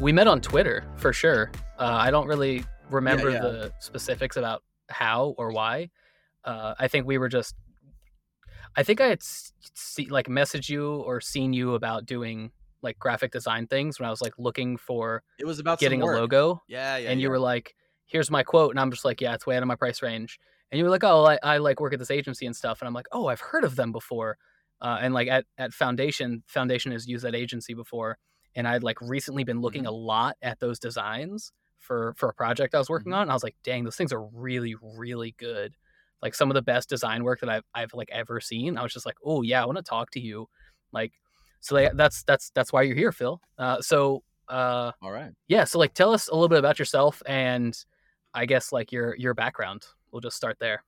we met on Twitter for sure. Uh, I don't really remember yeah. the specifics about how or why. Uh, I think we were just. I think I had see, like messaged you or seen you about doing like graphic design things when I was like looking for It was about getting a logo, Yeah, yeah. and you were like, "Here's my quote," and I'm just like, "Yeah, it's way out of my price range." And you were like, "Oh, I, I like work at this agency and stuff," and I'm like, "Oh, I've heard of them before." Uh, and like at, at Foundation, Foundation has used that agency before, and I'd like recently been looking a lot at those designs for for a project I was working Mhm. on. And I was like, "Dang, those things are really, really good." Like some of the best design work that I've I've like ever seen. I was just like, "Oh yeah, I want to talk to you." Like, so like, that's that's that's why you're here, Phil. Uh, so uh, All right. yeah so like tell us a little bit about yourself and i guess like your your background we'll just start there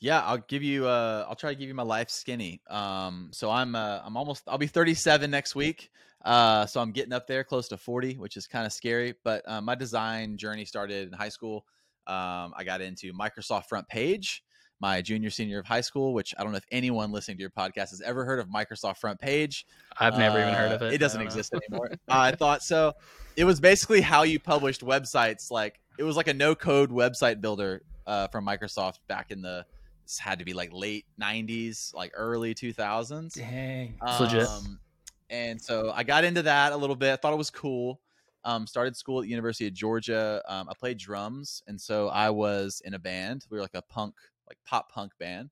Yeah, I'll give you. Uh, I'll try to give you my life skinny. Um, so I'm. Uh, I'm almost. I'll be 37 next week. Uh, so I'm getting up there, close to 40, which is kind of scary. But uh, my design journey started in high school. Um, I got into Microsoft FrontPage my junior senior of high school. Which I don't know if anyone listening to your podcast has ever heard of Microsoft FrontPage. i've never even heard of Uh, it It doesn't exist anymore. I thought so. It was basically how you published websites. Like it was like a no code website builder uh, from Microsoft back in the. This had to be like late '90s, like early 2000s. Dang. It's legit. Um, and so I got into that a little bit. I thought it was cool. Um, started school at the University of Georgia. Um, I played drums, and so I was in a band. We were like a punk, like pop punk band,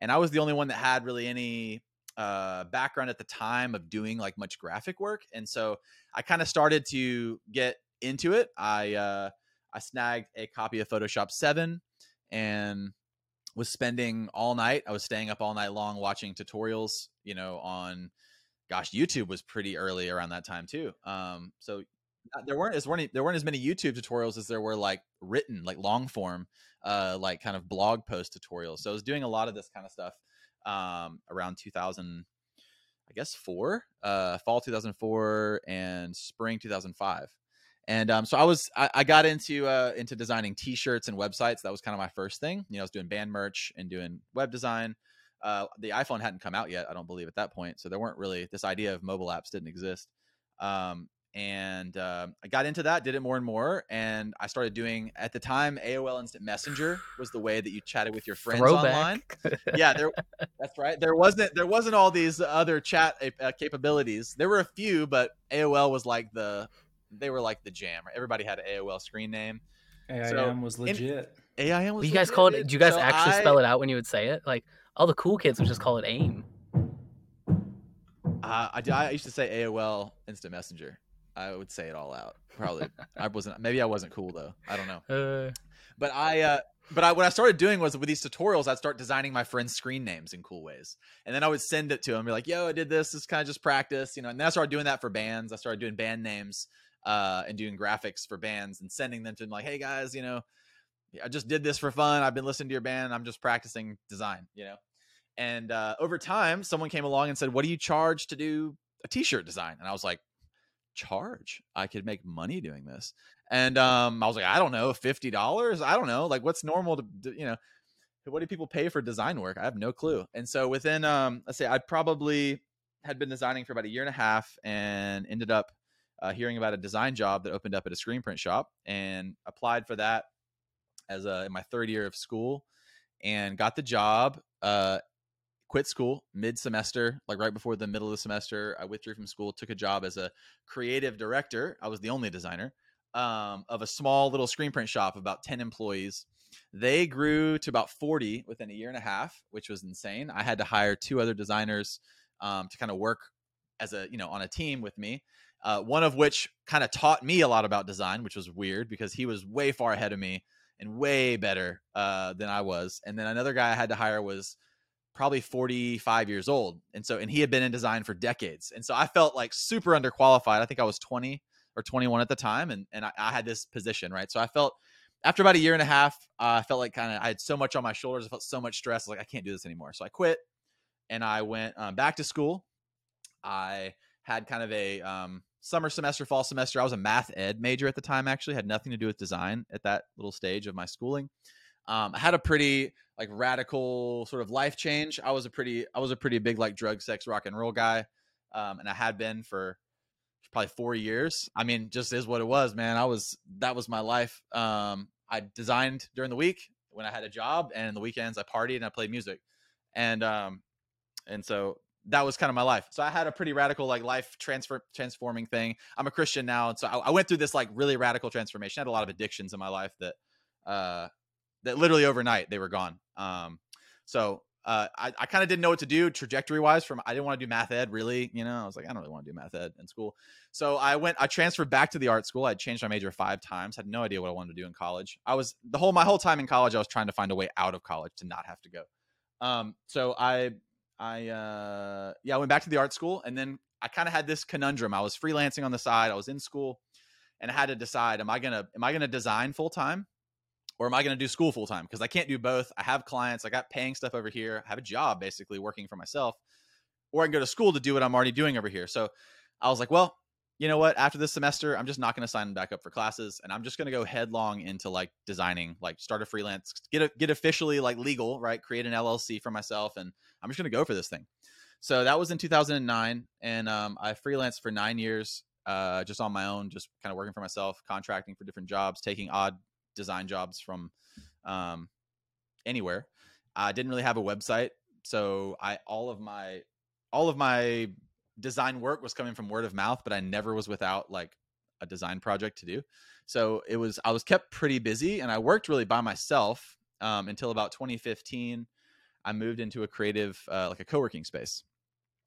and I was the only one that had really any uh, background at the time of doing like much graphic work. And so I kind of started to get into it. I uh, I snagged a copy of Photoshop Seven, and was spending all night. I was staying up all night long watching tutorials. You know, on gosh, YouTube was pretty early around that time too. Um, so uh, there weren't as weren't there weren't as many YouTube tutorials as there were like written, like long form, uh, like kind of blog post tutorials. So I was doing a lot of this kind of stuff um, around 2000, I guess four, uh, fall 2004 and spring 2005. And um, so I was I, I got into uh, into designing T-shirts and websites. That was kind of my first thing. You know, I was doing band merch and doing web design. Uh, the iPhone hadn't come out yet, I don't believe, at that point. So there weren't really this idea of mobile apps didn't exist. Um, and uh, I got into that, did it more and more, and I started doing at the time AOL Instant Messenger was the way that you chatted with your friends online. Yeah, there. That's right. There wasn't there wasn't all these other chat uh, capabilities. There were a few, but AOL was like the they were like the jam. Everybody had an AOL screen name. AIM So, was in- legit. AIM was. you guys legit, call it do you guys So actually I- spell it out when you would say it like all the cool kids would just call it aim Uh, I, I used to say AOL Instant Messenger. I would say it all out. Probably. I wasn't. Maybe I wasn't cool though. I don't know. uh, But I. Uh, but I, what I started doing was with these tutorials, I'd start designing my friends' screen names in cool ways, and then I would send it to them, be like, "Yo, I did this. This is kind of just practice, you know." And then I started doing that for bands. I started doing band names uh, and doing graphics for bands and sending them to them, like, "Hey guys, you know, I just did this for fun. I've been listening to your band. I'm just practicing design, you know." And uh, over time, someone came along and said, "What do you charge to do a T-shirt design?" And I was like, "Charge? I could make money doing this." And um, I was like, "I don't know, fifty dollars? I don't know. Like, what's normal to, do- you know?" What do people pay for design work? I have no clue. And so within, um, let's say, I probably had been designing for about a year and a half, and ended up uh, hearing about a design job that opened up at a screen print shop, and applied for that as a in my third year of school, and got the job. Uh, quit school mid semester, like right before the middle of the semester. I withdrew from school, took a job as a creative director. I was the only designer um, of a small little screen print shop, about 10 employees. They grew to about 40 within a year and a half, which was insane. I had to hire two other designers um, to kind of work as a, you know, on a team with me. Uh, one of which kind of taught me a lot about design, which was weird because he was way far ahead of me and way better uh, than I was. And then another guy I had to hire was probably 45 years old. And so, and he had been in design for decades. And so I felt like super underqualified. I think I was 20 or 21 at the time. And, and I, I had this position, right? So I felt after about a year and a half, uh, I felt like kind of, I had so much on my shoulders. I felt so much stress. I like, I can't do this anymore. So I quit and I went um, back to school. I had kind of a um, summer semester, fall semester. I was a math ed major at the time, actually, had nothing to do with design at that little stage of my schooling. Um, I had a pretty like radical sort of life change. I was a pretty, I was a pretty big like drug, sex, rock and roll guy, um, and I had been for probably four years. I mean, just is what it was, man. I was that was my life. Um, I designed during the week when I had a job, and the weekends I partied and I played music, and um, and so that was kind of my life. So I had a pretty radical like life transfer transforming thing. I'm a Christian now, and so I, I went through this like really radical transformation. I had a lot of addictions in my life that uh that literally overnight they were gone. Um, so uh, I, I kind of didn't know what to do trajectory wise from I didn't want to do math ed really, you know, I was like, I don't really want to do math ed in school. So I went, I transferred back to the art school. I changed my major five times, had no idea what I wanted to do in college. I was the whole, my whole time in college, I was trying to find a way out of college to not have to go. Um, so I, I, uh, yeah, I went back to the art school and then I kind of had this conundrum. I was freelancing on the side. I was in school and I had to decide, am I to, am I to design full time or am I to do school full time? Because I can't do both. I have clients, I got paying stuff over here, I have a job basically working for myself, or I can go to school to do what I'm already doing over here. So I was like, well, you know what? After this semester, I'm just not going to sign back up for classes, and I'm just going to go headlong into like designing, like start a freelance, get a, get officially like legal, right? Create an LLC for myself, and I'm just going to go for this thing. So that was in 2009, and um, I freelanced for nine years, uh, just on my own, just kind of working for myself, contracting for different jobs, taking odd design jobs from um, anywhere. I didn't really have a website, so I all of my all of my design work was coming from word of mouth, but I never was without like a design project to do. So it was I was kept pretty busy, and I worked really by myself um, until about 2015. I moved into a creative uh, like a co-working space.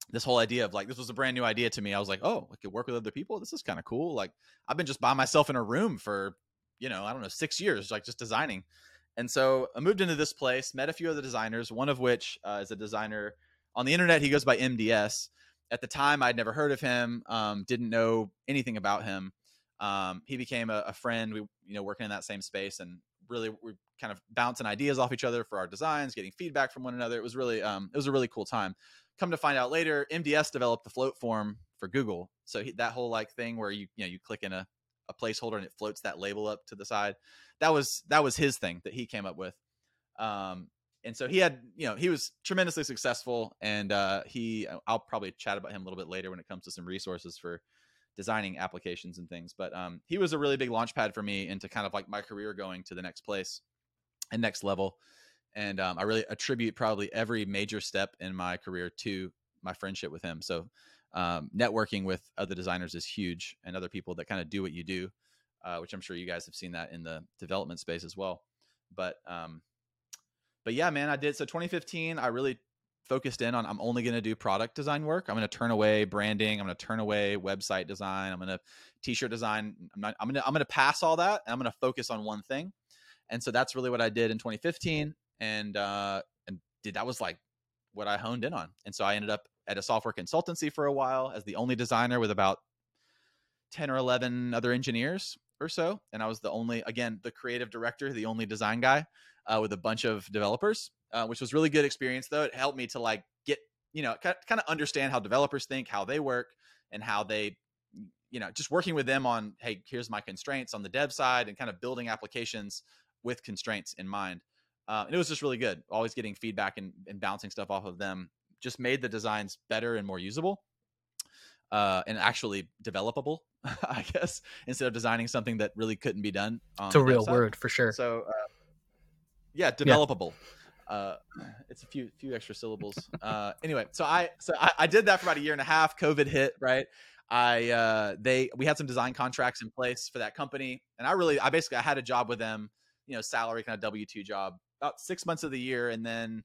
This whole idea of like this was a brand new idea to me. I was like, oh, I could work with other people. This is kind of cool. Like I've been just by myself in a room for you know, I don't know, six years, like just designing. And so I moved into this place, met a few other designers, one of which uh, is a designer on the internet. He goes by MDS. At the time, I'd never heard of him, um, didn't know anything about him. Um, he became a, a, friend. We, you know, working in that same space, and really we're kind of bouncing ideas off each other for our designs, getting feedback from one another. It was really, um, it was a really cool time. Come to find out later, MDS developed the float form for Google. So he, that whole like thing where you, you know, you click in a a placeholder and it floats that label up to the side. That was that was his thing that he came up with. Um, and so he had, you know, he was tremendously successful, and uh, he I'll probably chat about him a little bit later when it comes to some resources for designing applications and things. But um, he was a really big launch pad for me into kind of like my career going to the next place and next level. And um, I really attribute probably every major step in my career to my friendship with him. So um, networking with other designers is huge and other people that kind of do what you do, uh, which I'm sure you guys have seen that in the development space as well. But um, but yeah, man, I did. So 2015, I really focused in on I'm only going to do product design work. I'm going to turn away branding. I'm going to turn away website design. I'm going to t-shirt design. I'm not. I'm going to I'm going to pass all that and I'm going to focus on one thing. And so that's really what I did in 2015. And uh, and did that was like what I honed in on. And so I ended up at a software consultancy for a while as the only designer with about 10 or 11 other engineers or so. And I was the only, again, the creative director, the only design guy uh, with a bunch of developers, uh, which was really good experience though. It helped me to like get, you know, kind of understand how developers think, how they work, and how they, you know, just working with them on, hey, here's my constraints on the dev side and kind of building applications with constraints in mind. Uh, and it was just really good, always getting feedback and, and bouncing stuff off of them just made the designs better and more usable uh, and actually developable, I guess, instead of designing something that really couldn't be done. it's a real word for sure. So, uh, yeah, developable. Yeah. Uh, it's a few few extra syllables. Uh, anyway, so I so I, I, did that for about a year and a half. COVID hit, right? I uh, they we had some design contracts in place for that company, and I really I basically I had a job with them, you know, salary kind of W two job about six months of the year, and then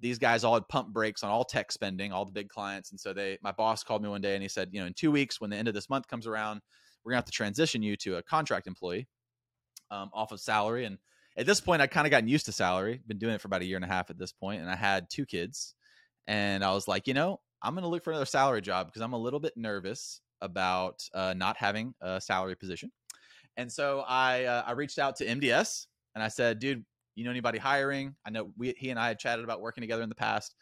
these guys all had pump brakes on all tech spending, all the big clients. And so they, my boss called me one day and he said, you know, in two weeks, when the end of this month comes around, we're gonna have to transition you to a contract employee um, off of salary. And at this point, I kind of gotten used to salary. Been doing it for about a year and a half at this point, and I had two kids. And I was like, you know, I'm gonna look for another salary job because I'm a little bit nervous about uh, not having a salary position. And so I uh, I reached out to MDS and I said, dude, you know anybody hiring? I know we he and I had chatted about working together in the past,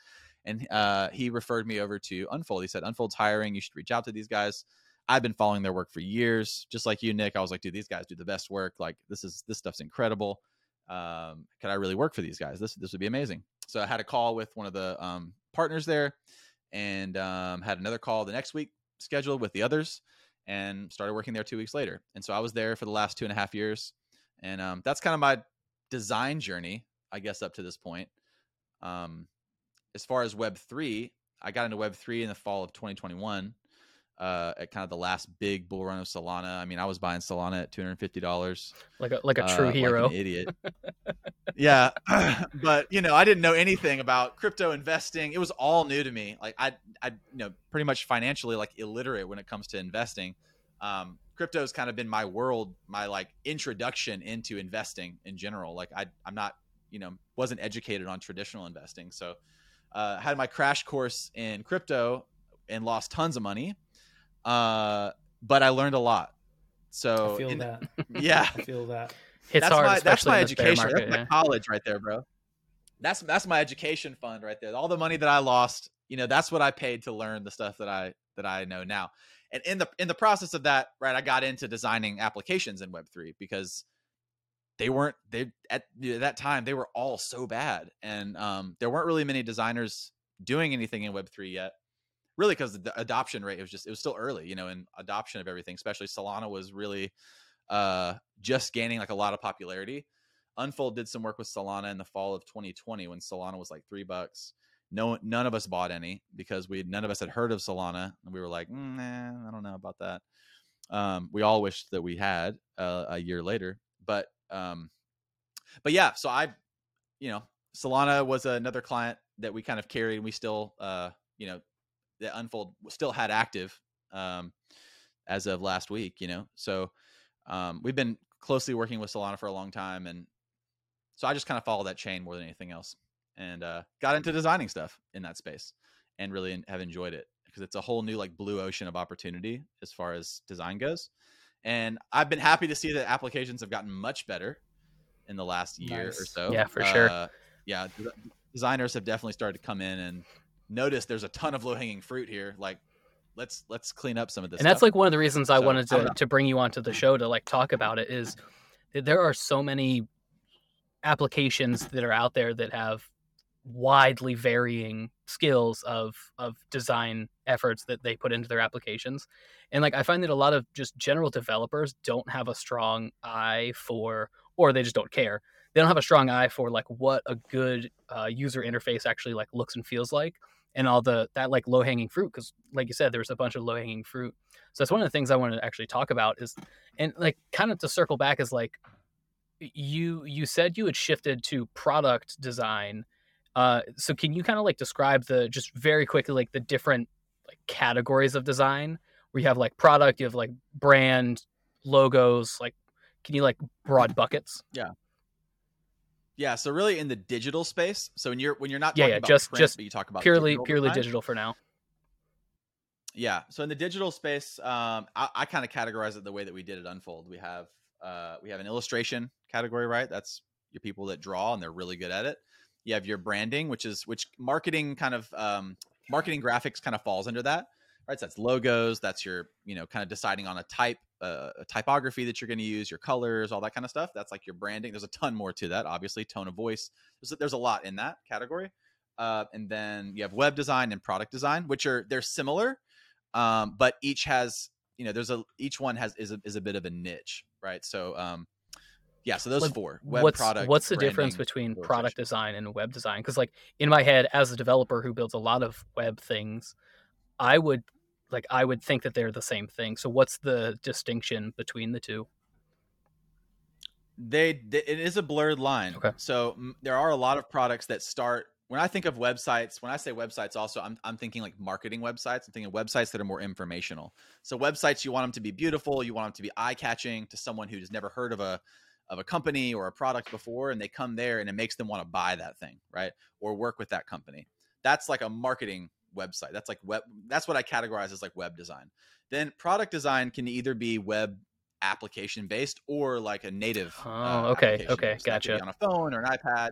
and uh, he referred me over to Unfold. He said Unfold's hiring. You should reach out to these guys. I've been following their work for years, just like you, Nick. I was like, dude, these guys do the best work. Like this is this stuff's incredible. Um, could I really work for these guys? This this would be amazing. So I had a call with one of the um, partners there, and um, had another call the next week. scheduled with the others and started working there two weeks later. And so I was there for the last two and a half years. And um, that's kind of my design journey, I guess, up to this point. Um, as far as Web3, I got into Web3 in the fall of 2021 uh, at kind of the last big bull run of Solana. I mean, I was buying Solana at two hundred fifty dollars, like a like a true uh, hero, like idiot. yeah, but you know, I didn't know anything about crypto investing. It was all new to me. Like I, I, you know, pretty much financially like illiterate when it comes to investing. Um, crypto's kind of been my world, my like introduction into investing in general. Like I, I'm not, you know, wasn't educated on traditional investing, so. Uh, had my crash course in crypto and lost tons of money uh, but I learned a lot. So I feel in, that. Yeah, I feel that. It's that's hard, my that's my education. Market, that's yeah. my college right there, bro. That's that's my education fund right there. All the money that I lost, you know, that's what I paid to learn the stuff that I that I know now. And in the in the process of that, right, I got into designing applications in Web three because they weren't they at that time they were all so bad, and um, there weren't really many designers doing anything in Web three yet really because the adoption rate was just it was still early you know in adoption of everything especially solana was really uh just gaining like a lot of popularity. Unfold did some work with solana in the fall of 2020 when solana was like three bucks. No none of us bought any because we none of us had heard of solana and we were like mm, nah, i don't know about that. Um we all wished that we had uh, a year later but um but yeah so i you know solana was another client that we kind of carried and we still uh you know that Unfold still had active um, as of last week. You know, so um, we've been closely working with Solana for a long time, and so I just kind of follow that chain more than anything else, and uh, got into designing stuff in that space, and really have enjoyed it because it's a whole new like blue ocean of opportunity as far as design goes. And I've been happy to see that applications have gotten much better in the last year Nice. or so. Yeah, for Uh, sure. Yeah, designers have definitely started to come in and notice there's a ton of low hanging fruit here. Like, let's let's clean up some of this. and that's like one of the reasons I So, wanted to know. to bring you onto the show to like talk about it is that there are so many applications that are out there that have widely varying skills of of design efforts that they put into their applications and like i find that a lot of just general developers don't have a strong eye for or they just don't care they don't have a strong eye for like what a good uh, user interface actually like looks and feels like and all the that like low hanging fruit because like you said there's a bunch of low hanging fruit. So that's one of the things i want to actually talk about is and like kind of to circle back is like you you said you had shifted to product design. Uh so can you kind of like describe the just very quickly like the different like categories of design? Where you have like product you have like brand logos like can you like broad buckets? Yeah. Yeah, so really in the digital space. So when you're when you're not Yeah, talking yeah, about just- print, just you talk about purely digital purely digital for now Yeah. So in the digital space, um, I, I kind of categorize it the way that we did it Unfold. We have uh, we have an illustration category, right? That's your people that draw and they're really good at it. You have your branding, which is which marketing kind of um, marketing graphics kind of falls under that, right? So that's logos. That's your you know kind of deciding on a type, uh, a typography that you're going to use, your colors, all that kind of stuff. That's like your branding. There's a ton more to that, obviously. Tone of voice. There's a, there's a lot in that category. Uh, and then you have web design and product design, which are they're similar, um, but each has you know there's a each one has is a, is a bit of a niche, right? So um, yeah, so those Like, four web what's product. what's the difference between product design and web design because like in my head as a developer who builds a lot of web things i would like i would think that they're the same thing. So what's the distinction between the two? They, they it is a blurred line. Okay. so mm, there are a lot of products that start when i think of websites when i say websites also i'm, I'm thinking like marketing websites. I'm thinking websites that are more informational. So websites you want them to be beautiful. You want them to be eye-catching to someone who's never heard of a of a company or a product before and they come there and it makes them want to buy that thing right? Or work with that company. That's like a marketing website. That's like web that's what i categorize as like web design. Then product design can either be web application based or like a native Oh, uh, okay, okay, based. That could be gotcha. on a phone or an ipad.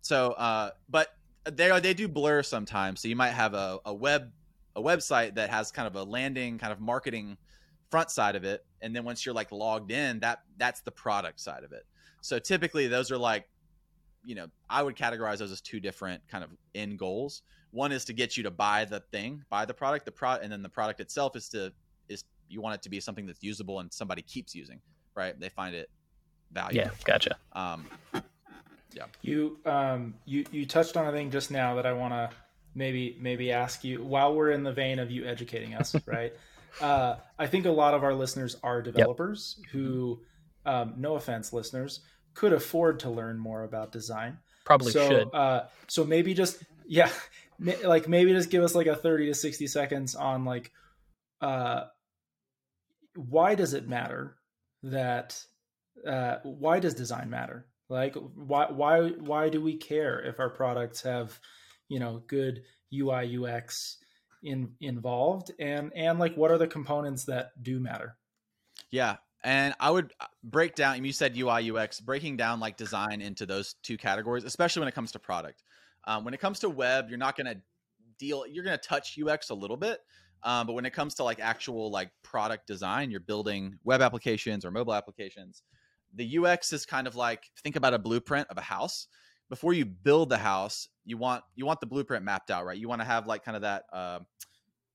So uh but they are they do blur sometimes. So you might have a, a web a website that has kind of a landing kind of marketing front side of it and then once you're like logged in that that's the product side of it. So typically those are like you know i would categorize those as two different kind of end goals one is to get you to buy the thing, buy the product, the pro, and then the product itself is to is you want it to be something that's usable and somebody keeps using, right? They find it valuable. Yeah, gotcha. Um, yeah. You um you you touched on a thing just now that I want to maybe maybe ask you while we're in the vein of you educating us, right? Uh, I think a lot of our listeners are developers yep. who, um, no offense, listeners, could afford to learn more about design. Probably so, should. Uh, so maybe just yeah, like maybe just give us like a thirty to sixty seconds on like, uh, why does it matter that uh, why does design matter? Like why why why do we care if our products have you know good UI UX in involved and and like what are the components that do matter? Yeah, and I would uh, break down. You said UI UX, breaking down like design into those two categories, especially when it comes to product. Um, when it comes to web, you're not going to deal. You're going to touch UX a little bit, um, but when it comes to like actual like product design, you're building web applications or mobile applications. The UX is kind of like think about a blueprint of a house. Before you build the house, you want you want the blueprint mapped out, right? You want to have like kind of that. Uh,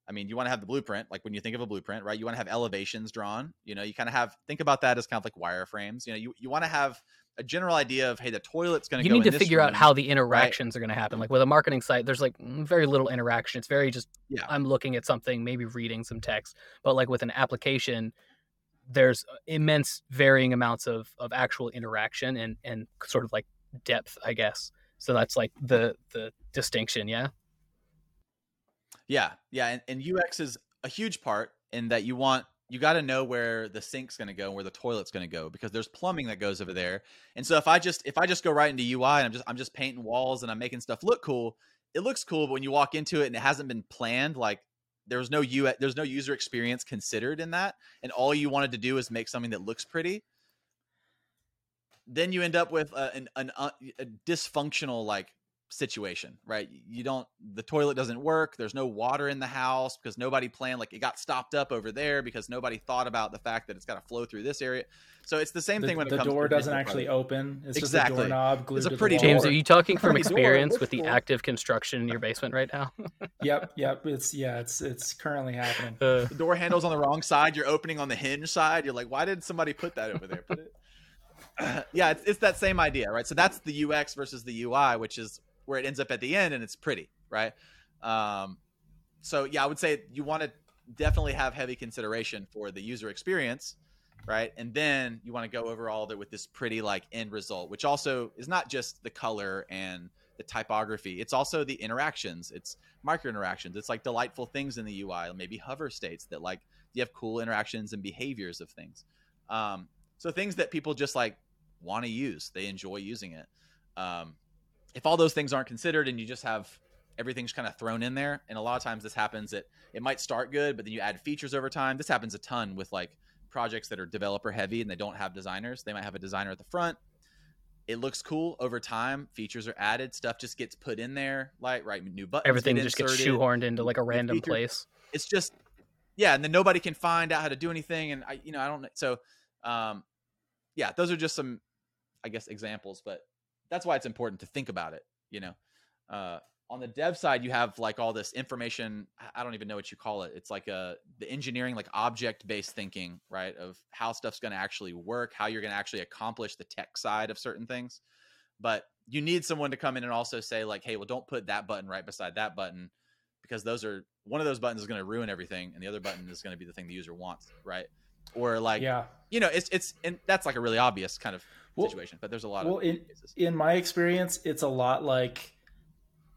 I mean, you want to have the blueprint, like when you think of a blueprint, right? You want to have elevations drawn. You know, you kind of have think about that as kind of like wireframes. You know, you, you want to have a general idea of hey, the toilet's going to. You need to figure room, out how the interactions right? are going to happen. Like with a marketing site, there's like mm, very little interaction. It's very just yeah. I'm looking at something, maybe reading some text. But like with an application, there's uh, immense varying amounts of of actual interaction and and sort of like depth, I guess. So that's like the the distinction, yeah. Yeah, yeah, and, and UX is a huge part in that you want you got to know where the sink's going to go and where the toilet's going to go because there's plumbing that goes over there. And so if I just if I just go right into UI and I'm just I'm just painting walls and I'm making stuff look cool, it looks cool, but when you walk into it and it hasn't been planned, like there's no U there's no user experience considered in that, and all you wanted to do is make something that looks pretty. Then you end up with a, an, an uh, a dysfunctional like situation, right? You don't, the toilet doesn't work. There's no water in the house because nobody planned, like it got stopped up over there because nobody thought about the fact that it's got to flow through this area. So it's the same the, thing when the it door doesn't actually open. It's exactly. just a doorknob glued it's a pretty James, are you talking from experience with the active construction in your basement right now? yep, yep. It's yeah, it's it's currently happening. Uh, the door handle's on the wrong side. You're opening on the hinge side. You're like, why did somebody put that over there? Put it. yeah, it's, it's that same idea, right? So that's the UX versus the UI, which is where it ends up at the end and it's pretty, right? Um, so yeah, I would say you want to definitely have heavy consideration for the user experience, right? And then you want to go over all of it with this pretty like end result, which also is not just the color and the typography. It's also the interactions. It's micro interactions. It's like delightful things in the UI, maybe hover states that like you have cool interactions and behaviors of things. Um, so things that people just like want to use, they enjoy using it. Um, if all those things aren't considered and you just have everything's kind of thrown in there and a lot of times this happens it it might start good but then you add features over time this happens a ton with like projects that are developer heavy and they don't have designers. They might have a designer at the front. It looks cool over time features are added stuff just gets put in there like right new buttons everything get just gets shoehorned into like a random place. It's just yeah and then nobody can find out how to do anything and i you know i don't so um yeah those are just some i guess examples but that's why it's important to think about it. You know, uh, on the dev side, you have like all this information. I don't even know what you call it. It's like a uh, the engineering, like object based thinking, right? Of how stuff's going to actually work, how you're going to actually accomplish the tech side of certain things. But you need someone to come in and also say like, hey, well, don't put that button right beside that button because those are one of those buttons is going to ruin everything, and the other button is going to be the thing the user wants, right? Or like, yeah, you know, it's it's and that's like a really obvious kind of well, situation. But there's a lot well, of in, in my experience, it's a lot like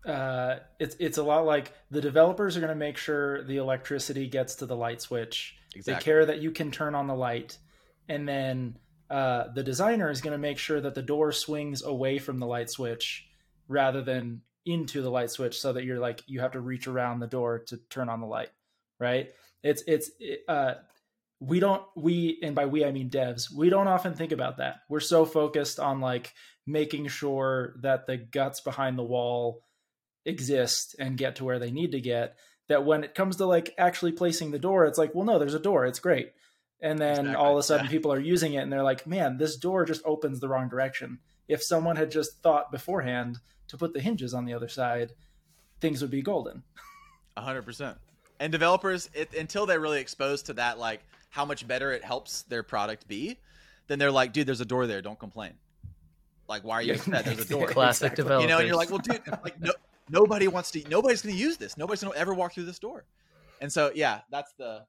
uh, it's it's a lot like the developers are going to make sure the electricity gets to the light switch. Exactly. They care that you can turn on the light, and then uh, the designer is going to make sure that the door swings away from the light switch rather than into the light switch, so that you're like you have to reach around the door to turn on the light. Right? It's it's uh, we don't we and by we i mean devs we don't often think about that we're so focused on like making sure that the guts behind the wall exist and get to where they need to get that when it comes to like actually placing the door it's like well no there's a door it's great and then exactly. all of a sudden people are using it and they're like man this door just opens the wrong direction if someone had just thought beforehand to put the hinges on the other side things would be golden. hundred percent. And developers, it, until they're really exposed to that, like how much better it helps their product be, then they're like, dude, there's a door there. Don't complain. Like, why are you upset? There's a door. Classic exactly. developers. You know, and you're like, well, dude, like, no, nobody wants to. Nobody's going to use this. Nobody's going to ever walk through this door. And so, yeah, that's the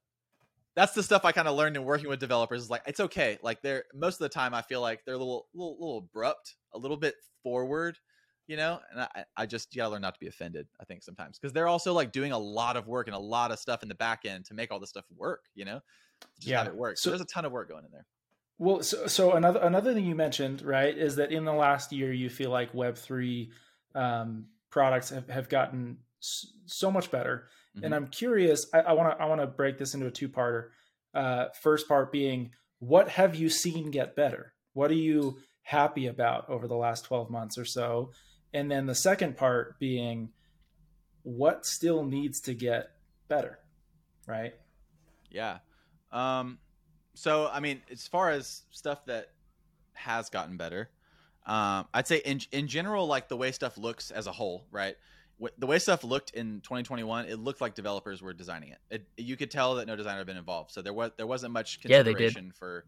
that's the stuff I kind of learned in working with developers. Is like it's okay. Like they're most of the time, I feel like they're a little little little abrupt, a little bit forward you know and i, I just you gotta learn not to be offended i think sometimes because they're also like doing a lot of work and a lot of stuff in the back end to make all this stuff work you know yeah. it work. So, so there's a ton of work going in there. Well so, so another another thing you mentioned right is that in the last year you feel like web 3 um, products have, have gotten so much better. Mm-hmm. and i'm curious i want to i want to break this into a two parter uh, first part being what have you seen get better? What are you happy about over the last 12 months or so? And then the second part being what still needs to get better right? Yeah um so i mean as far as stuff that has gotten better um i'd say in in general like the way stuff looks as a whole right? The way stuff looked in 2021 it looked like developers were designing it. it you could tell that no designer had been involved. So there was there wasn't much consideration yeah, for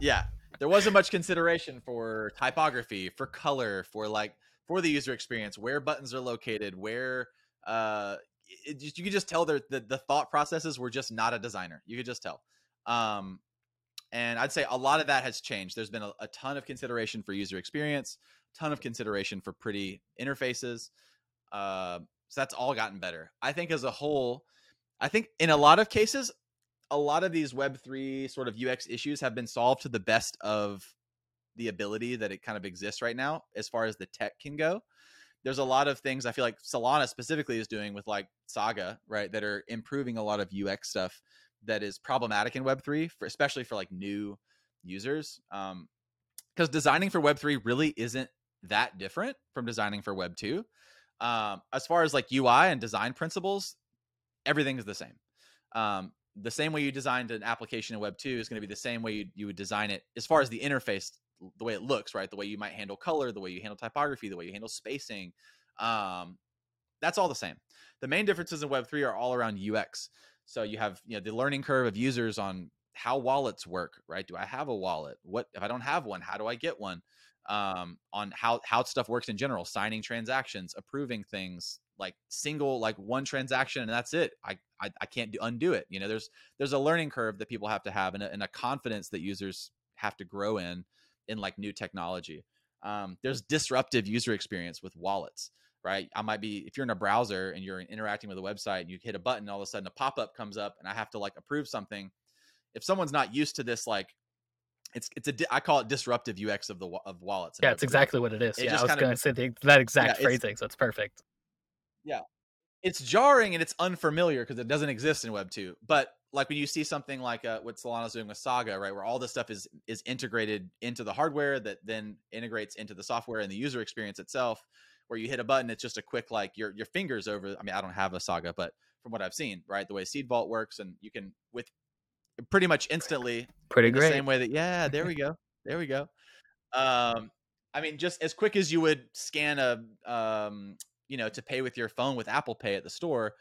yeah there wasn't much consideration for typography, for color, for like for the user experience, where buttons are located, where uh, it, you could just tell the the thought processes were just not a designer. You could just tell. Um, and I'd say a lot of that has changed. There's been a, a ton of consideration for user experience, ton of consideration for pretty interfaces. Uh, so that's all gotten better. I think as a whole, I think in a lot of cases, a lot of these Web3 sort of UX issues have been solved to the best of the ability that it kind of exists right now as far as the tech can go. There's a lot of things I feel like Solana specifically is doing with like Saga, right, that are improving a lot of UX stuff that is problematic in Web3, for, especially for like new users. Um, because designing for Web3 really isn't that different from designing for Web 2. Um, as far as like UI and design principles, everything is the same. Um, the same way you designed an application in Web 2 is going to be the same way you, you would design it as far as the interface, the way it looks, right? The way you might handle color, the way you handle typography, the way you handle spacing. Um, that's all the same. The main differences in Web 3 are all around UX. So you have you know the learning curve of users on how wallets work, right? Do I have a wallet? What if I don't have one? How do I get one? Um, on how how stuff works in general, signing transactions, approving things, like single like one transaction and that's it i i, I can't do, undo it you know there's there's a learning curve that people have to have and a, and a confidence that users have to grow in in like new technology um, there's disruptive user experience with wallets right i might be if you're in a browser and you're interacting with a website and you hit a button all of a sudden a pop-up comes up and i have to like approve something if someone's not used to this like it's it's a I call it disruptive UX of the of wallets. Yeah, it's exactly what it is. It yeah, I was going to say the, that exact yeah, phrasing, so it's perfect. Yeah. It's jarring and it's unfamiliar because it doesn't exist in Web 2. But like when you see something like uh, what Solana's doing with Saga, right, where all this stuff is is integrated into the hardware that then integrates into the software and the user experience itself, where you hit a button, it's just a quick like your your fingers over. I mean, I don't have a Saga, but from what I've seen, right, the way Seed Vault works, and you can with pretty much instantly, pretty great, the same way that yeah, there we go, there we go. Um, I mean, just as quick as you would scan a um you know to pay with your phone with Apple Pay at the store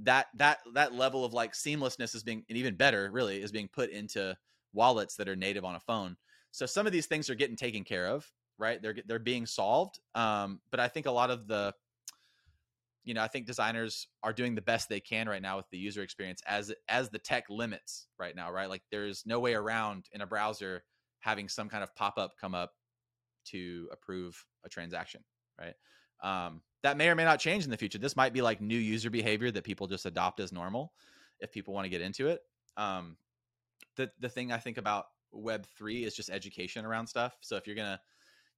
that that that level of like seamlessness is being and even better really is being put into wallets that are native on a phone. So some of these things are getting taken care of right? They're they're being solved um, but i think a lot of the you know i think designers are doing the best they can right now with the user experience as as the tech limits right now right? Like there's no way around in a browser having some kind of pop-up come up to approve a transaction right? Um, that may or may not change in the future. This might be like new user behavior that people just adopt as normal if people want to get into it. Um, the the thing I think about Web three is just education around stuff. So if you're gonna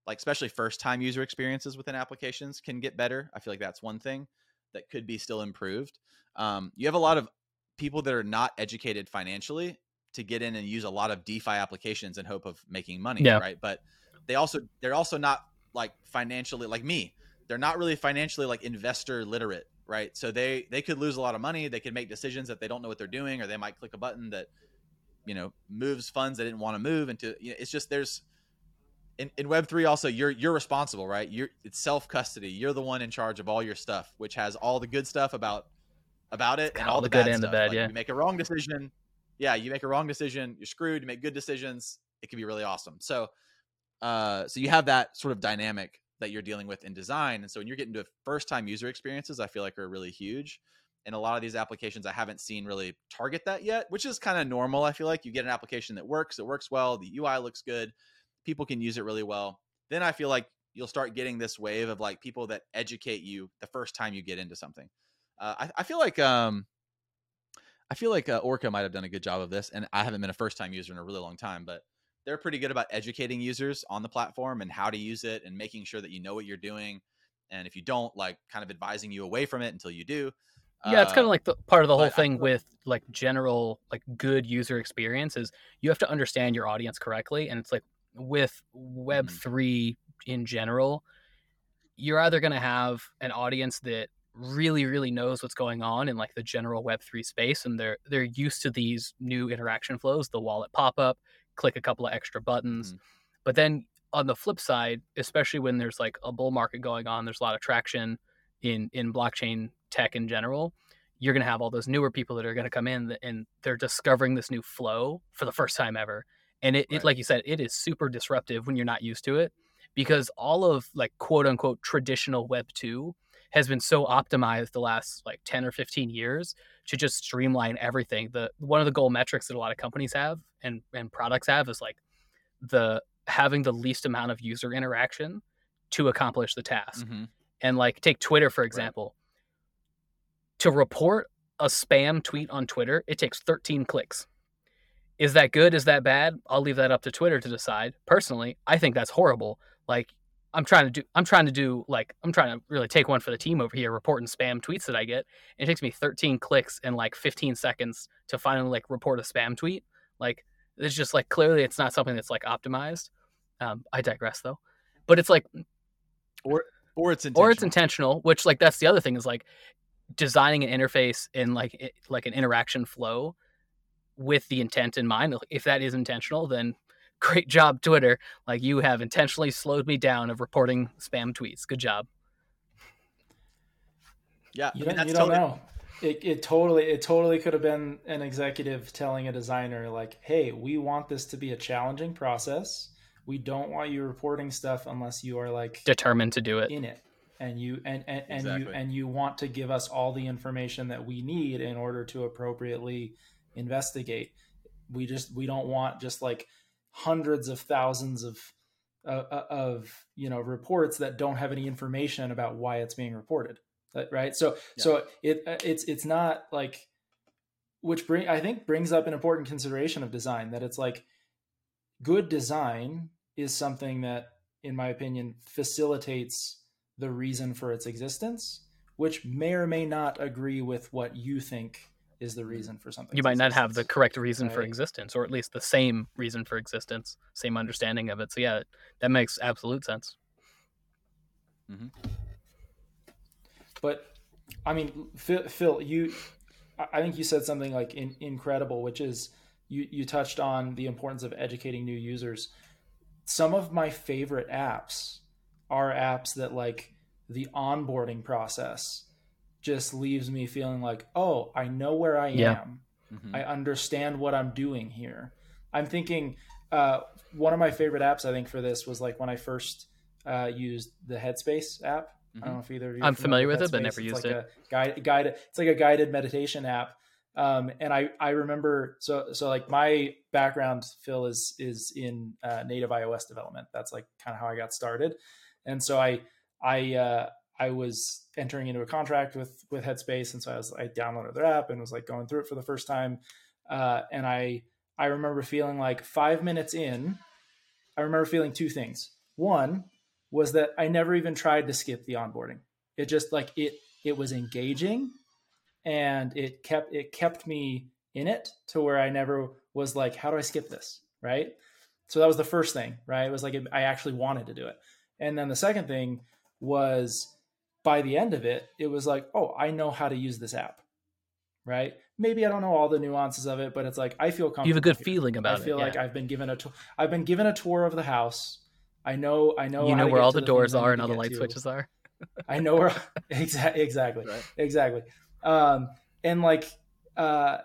like, especially first time user experiences within applications can get better. I feel like that's one thing that could be still improved. Um, you have a lot of people that are not educated financially to get in and use a lot of DeFi applications in hope of making money, yeah. right? But they also they're also not like financially like me they're not really financially like investor literate right so they they could lose a lot of money they could make decisions that they don't know what they're doing or they might click a button that you know moves funds they didn't want to move into you know, it's just there's in, in Web three also you're you're responsible, right? You're it's self custody. You're the one in charge of all your stuff, which has all the good stuff about about it and all, all the, the good and stuff. the bad. Like, yeah, you make a wrong decision. Yeah, you make a wrong decision, you're screwed. You make good decisions, it can be really awesome. So, uh, so you have that sort of dynamic that you're dealing with in design, and so when you're getting to first time user experiences, I feel like are really huge. And a lot of these applications I haven't seen really target that yet, which is kind of normal. I feel like you get an application that works, it works well, the UI looks good, people can use it really well. Then I feel like you'll start getting this wave of like people that educate you the first time you get into something. Uh, I, I, feel like um, I feel like uh, Orca might have done a good job of this, and I haven't been a first time user in a really long time, but they're pretty good about educating users on the platform and how to use it and making sure that you know what you're doing. And if you don't, like kind of advising you away from it until you do. Yeah, it's kind of uh, like the part of the whole thing with like general like good user experience is you have to understand your audience correctly, and it's like with Web mm-hmm. three in general, you're either going to have an audience that really really knows what's going on in like the general web3 space and they're they're used to these new interaction flows the wallet pop up click a couple of extra buttons mm-hmm. but then on the flip side especially when there's like a bull market going on there's a lot of traction in in blockchain tech in general you're going to have all those newer people that are going to come in and they're discovering this new flow for the first time ever and it, right. it like you said it is super disruptive when you're not used to it because all of like quote unquote traditional web 2 has been so optimized the last like 10 or 15 years to just streamline everything. The one of the goal metrics that a lot of companies have and and products have is like the having the least amount of user interaction to accomplish the task. Mm-hmm. and like take twitter for example. Right. to report a spam tweet on twitter it takes 13 clicks. Is that good? Is that bad? I'll leave that up to twitter to decide. Personally i think that's horrible. Like I'm trying to do I'm trying to do like I'm trying to really take one for the team over here reporting spam tweets that I get. it takes me 13 clicks and like 15 seconds to finally like report a spam tweet. Like it's just like clearly it's not something that's like optimized. Um, I digress though. But it's like or or it's intentional. or it's intentional, which like that's the other thing is like designing an interface in like it, like an interaction flow with the intent in mind. If that is intentional, then great job, Twitter. Like you have intentionally slowed me down of reporting spam tweets. Good job. Yeah, you, I mean, don't, you don't totally... know. It, it totally it totally could have been an executive telling a designer like, "Hey, we want this to be a challenging process. We don't want you reporting stuff unless you are like determined to do it in it." and you and and, and exactly. you and you want to give us all the information that we need in order to appropriately investigate we just we don't want just like hundreds of thousands of uh, uh, of you know reports that don't have any information about why it's being reported right so yeah. so it uh, it's it's not like which bring i think brings up an important consideration of design that it's like good design is something that in my opinion facilitates the reason for its existence which may or may not agree with what you think is the reason for something. You might existence. not have the correct reason right. for existence, or at least the same reason for existence, same understanding of it. So yeah, that makes absolute sense. Mm-hmm. But I mean, Phil, Phil, you, I think you said something like in, incredible, which is you you touched on the importance of educating new users. Some of my favorite apps are apps that like the onboarding process just leaves me feeling like, oh, I know where I yeah. am. Mm-hmm. I understand what I'm doing here. I'm thinking uh, one of my favorite apps I think for this was like when I first uh, used the Headspace app. Mm-hmm. I don't mm-hmm. know if either of you. I'm familiar with, with it, but never it's used like it. A guide, guide, it's like a guided meditation app. Um, and I, I remember so so like my background Phil is is in uh, native iOS development. That's like kind of how I got started, and so I I uh, I was entering into a contract with with Headspace, and so I was I downloaded their app and was like going through it for the first time, uh, and I I remember feeling like five minutes in, I remember feeling two things. One was that I never even tried to skip the onboarding. It just like it it was engaging, and it kept it kept me in it to where I never was like, how do I skip this? Right. So that was the first thing, right? It was like I actually wanted to do it. And then the second thing was by the end of it, it was like, oh, I know how to use this app, right? Maybe I don't know all the nuances of it, but it's like I feel comfortable. You have a good here. feeling about it. I feel it, like I've been given a, to- I've been given a tour of the house. I know, I know. You know where all the, the doors are and all the light to. switches are. I know where exactly, exactly, right. exactly. Um, and like, uh,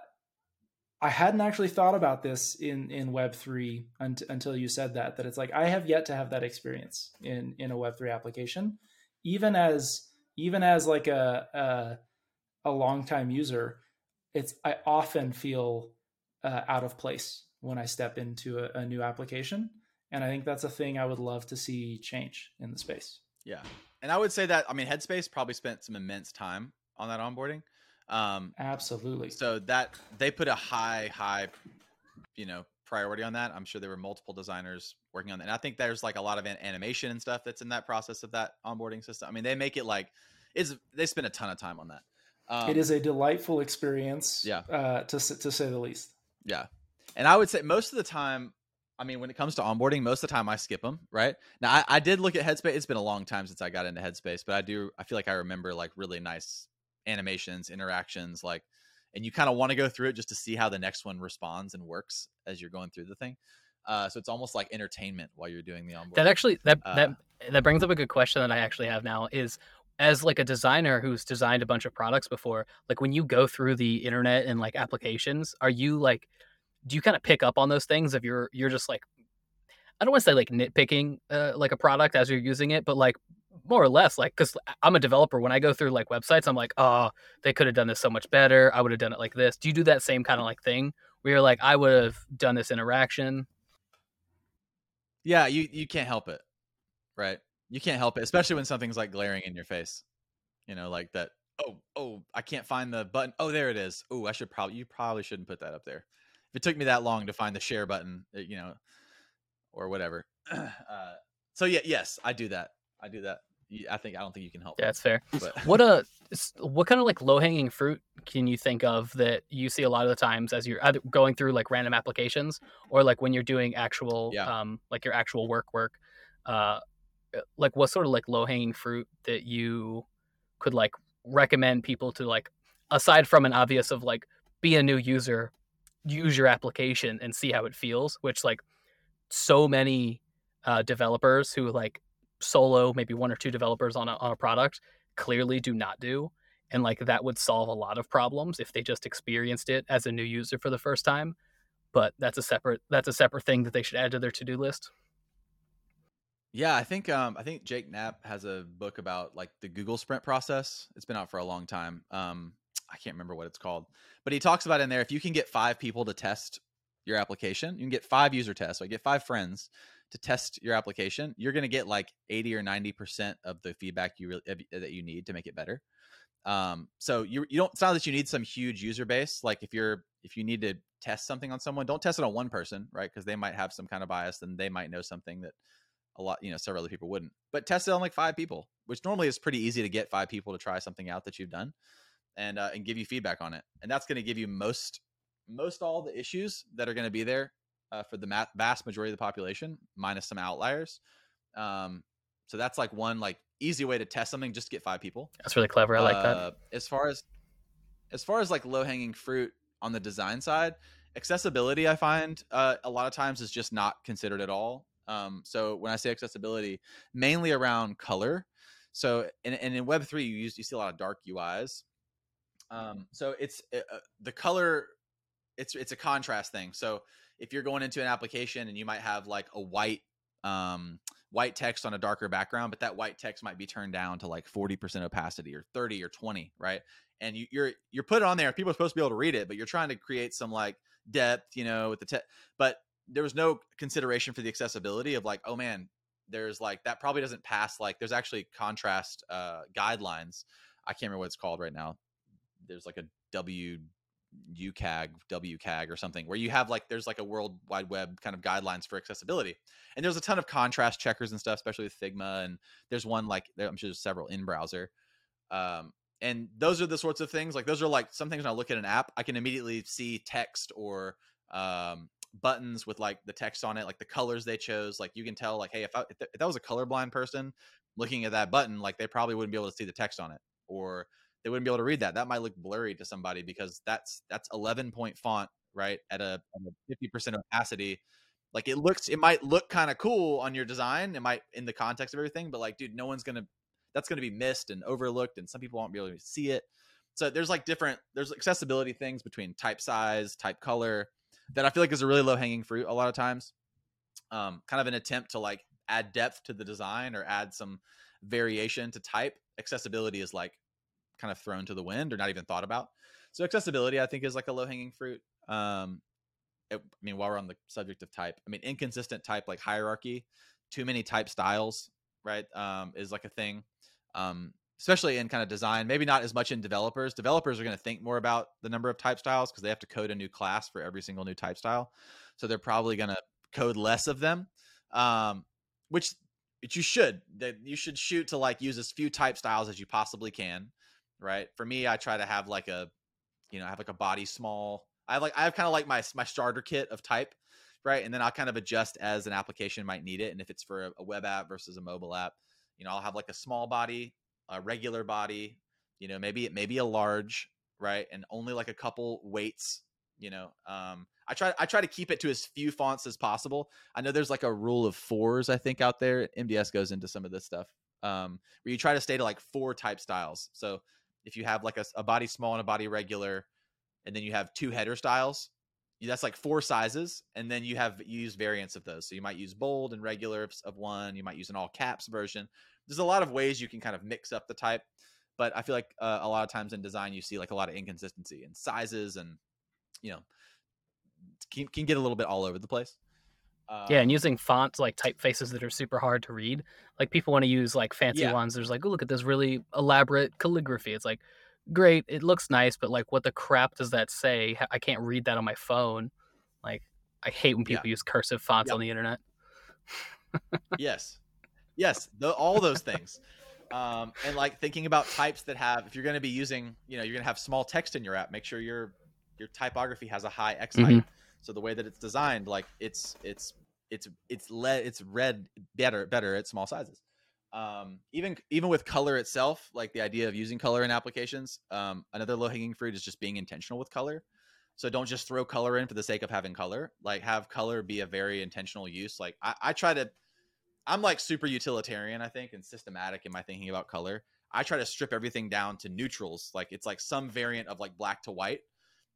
I hadn't actually thought about this in in Web three until you said that. That it's like I have yet to have that experience in in a Web three application, even as even as like a a, a long time user. It's I often feel uh, out of place when I step into a, a new application, and I think that's a thing I would love to see change in the space. Yeah, and I would say that I mean Headspace probably spent some immense time on that onboarding. Um, Absolutely. So that they put a high, high, you know, priority on that. I'm sure there were multiple designers working on that. And I think there's like a lot of animation and stuff that's in that process of that onboarding system. I mean, they make it like is they spend a ton of time on that. Um, it is a delightful experience. Yeah. Uh, to to say the least. Yeah, and I would say most of the time, I mean, when it comes to onboarding, most of the time I skip them. Right now, I, I did look at Headspace. It's been a long time since I got into Headspace, but I do. I feel like I remember like really nice animations, interactions, like, and you kind of want to go through it just to see how the next one responds and works as you're going through the thing. Uh, so it's almost like entertainment while you're doing the onboard. That actually that uh, that that brings up a good question that I actually have now is as like a designer who's designed a bunch of products before, like when you go through the internet and like applications, are you like do you kind of pick up on those things if you're you're just like I don't want to say like nitpicking uh, like a product as you're using it, but like more or less like because i'm a developer when i go through like websites i'm like oh they could have done this so much better i would have done it like this. Do you do that same kind of like thing where you're like i would have done this interaction yeah you you can't help it right? You can't help it especially when something's like glaring in your face you know like that oh oh i can't find the button oh there it is oh i should probably you probably shouldn't put that up there. If it took me that long to find the share button eh, you know or whatever uh, so yeah yes i do that i do that I think I don't think you can help. Yeah, that's fair. But. what a uh, what kind of like low hanging fruit can you think of that you see a lot of the times as you're either going through like random applications or like when you're doing actual yeah. um like your actual work work, uh, uh, like what sort of like low hanging fruit that you could like recommend people to like aside from an obvious of like be a new user, use your application and see how it feels, which like so many uh, developers who like solo, maybe one or two developers on a, on a product clearly do not do. And like that would solve a lot of problems if they just experienced it as a new user for the first time. But that's a separate that's a separate thing that they should add to their to do list. Yeah, I think um, I think Jake Knapp has a book about like the Google Sprint process. It's been out for a long time. Um, I can't remember what it's called, but he talks about in there if you can get five people to test your application, you can get five user tests. So I get five friends to test your application, you're going to get like 80 or 90% of the feedback you that you need to make it better. Um, so you, you don't, it's not that you need some huge user base. Like if you're, if you need to test something on someone, don't test it on one person, right? Cause they might have some kind of bias and they might know something that a lot, you know, several other people wouldn't, but test it on like five people, which normally is pretty easy to get five people to try something out that you've done and, uh, and give you feedback on it. And that's going to give you most, most all the issues that are going to be there uh, for the vast majority of the population, minus some outliers. Um, so that's like one like easy way to test something. Just get five people. That's really clever. I like uh, that. As far as as far as like low hanging fruit on the design side, accessibility I find uh, a lot of times is just not considered at all. Um, so when I say accessibility, mainly around color. So and, and in Web three, you use you see a lot of dark UIs. Um, so it's uh, uh, the color. It's it's a contrast thing. So if you're going into an application and you might have like a white um, white text on a darker background, but that white text might be turned down to like 40% opacity or 30 or 20, right? And you, you're you're put on there. People are supposed to be able to read it, but you're trying to create some like depth, you know, with the text. But there was no consideration for the accessibility of like, oh man, there's like that probably doesn't pass. Like there's actually contrast uh, guidelines. I can't remember what it's called right now. There's like a W UCAG, WCAG or something, where you have like there's like a World Wide Web kind of guidelines for accessibility, and there's a ton of contrast checkers and stuff, especially with Figma, and there's one like I'm sure there's several in browser, um, and those are the sorts of things like those are like some things when I look at an app, I can immediately see text or um, buttons with like the text on it, like the colors they chose, like you can tell like hey if, I, if that was a colorblind person looking at that button, like they probably wouldn't be able to see the text on it, or they wouldn't be able to read that. That might look blurry to somebody because that's that's 11 point font, right? At a, 50% opacity. Like it looks, it might look kind of cool on your design. It might in the context of everything, but like, dude, no one's gonna. That's gonna be missed and overlooked, and some people won't be able to see it. So there's like different there's accessibility things between type size, type color that I feel like is a really low hanging fruit a lot of times. Um, kind of an attempt to like add depth to the design or add some variation to type. Accessibility is like kind of thrown to the wind or not even thought about. So accessibility, I think, is like a low hanging fruit. Um, it, I mean, while we're on the subject of type, I mean, inconsistent type like hierarchy, too many type styles, right? Um, is like a thing. Um, especially in kind of design, maybe not as much in developers. Developers are going to think more about the number of type styles because they have to code a new class for every single new type style. So they're probably going to code less of them, um, which which you should. That you should shoot to like use as few type styles as you possibly can, right? For me, I try to have like a, you know, I have like a body small. I have like I have kind of like my my starter kit of type, right? And then I'll kind of adjust as an application might need it. And if it's for a, web app versus a mobile app, you know, I'll have like a small body a regular body, you know, maybe maybe a large, right? And only like a couple weights, you know. Um I try I try to keep it to as few fonts as possible. I know there's like a rule of fours, I think, out there. MDS goes into some of this stuff. Um, where you try to stay to like four type styles. So if you have like a, a body small and a body regular, and then you have two header styles, that's like four sizes and then you have you use variants of those. So you might use bold and regular of one you might use an all caps version. There's a lot of ways you can kind of mix up the type but i feel like uh, a lot of times in design you see like a lot of inconsistency in sizes and you know can, can get a little bit all over the place um, yeah, and using fonts like typefaces that are super hard to read. Like people want to use like fancy yeah. ones. There's like, oh, look at this really elaborate calligraphy. It's like, great, it looks nice, but like, what the crap does that say? I can't read that on my phone. Like, I hate when people yeah. use cursive fonts yep. on the internet. yes, yes, the, all those things. Um, and like thinking about types that have, if you're going to be using, you know, you're going to have small text in your app, make sure your your typography has a high X height. Mm-hmm. So the way that it's designed, like it's it's it's it's le- it's read better better at small sizes. Um, even even with color itself, like the idea of using color in applications, um, another low hanging fruit is just being intentional with color. So don't just throw color in for the sake of having color. Like have color be a very intentional use. Like I, I try to I'm like super utilitarian, I think, and systematic in my thinking about color. I try to strip everything down to neutrals. Like it's like some variant of like black to white,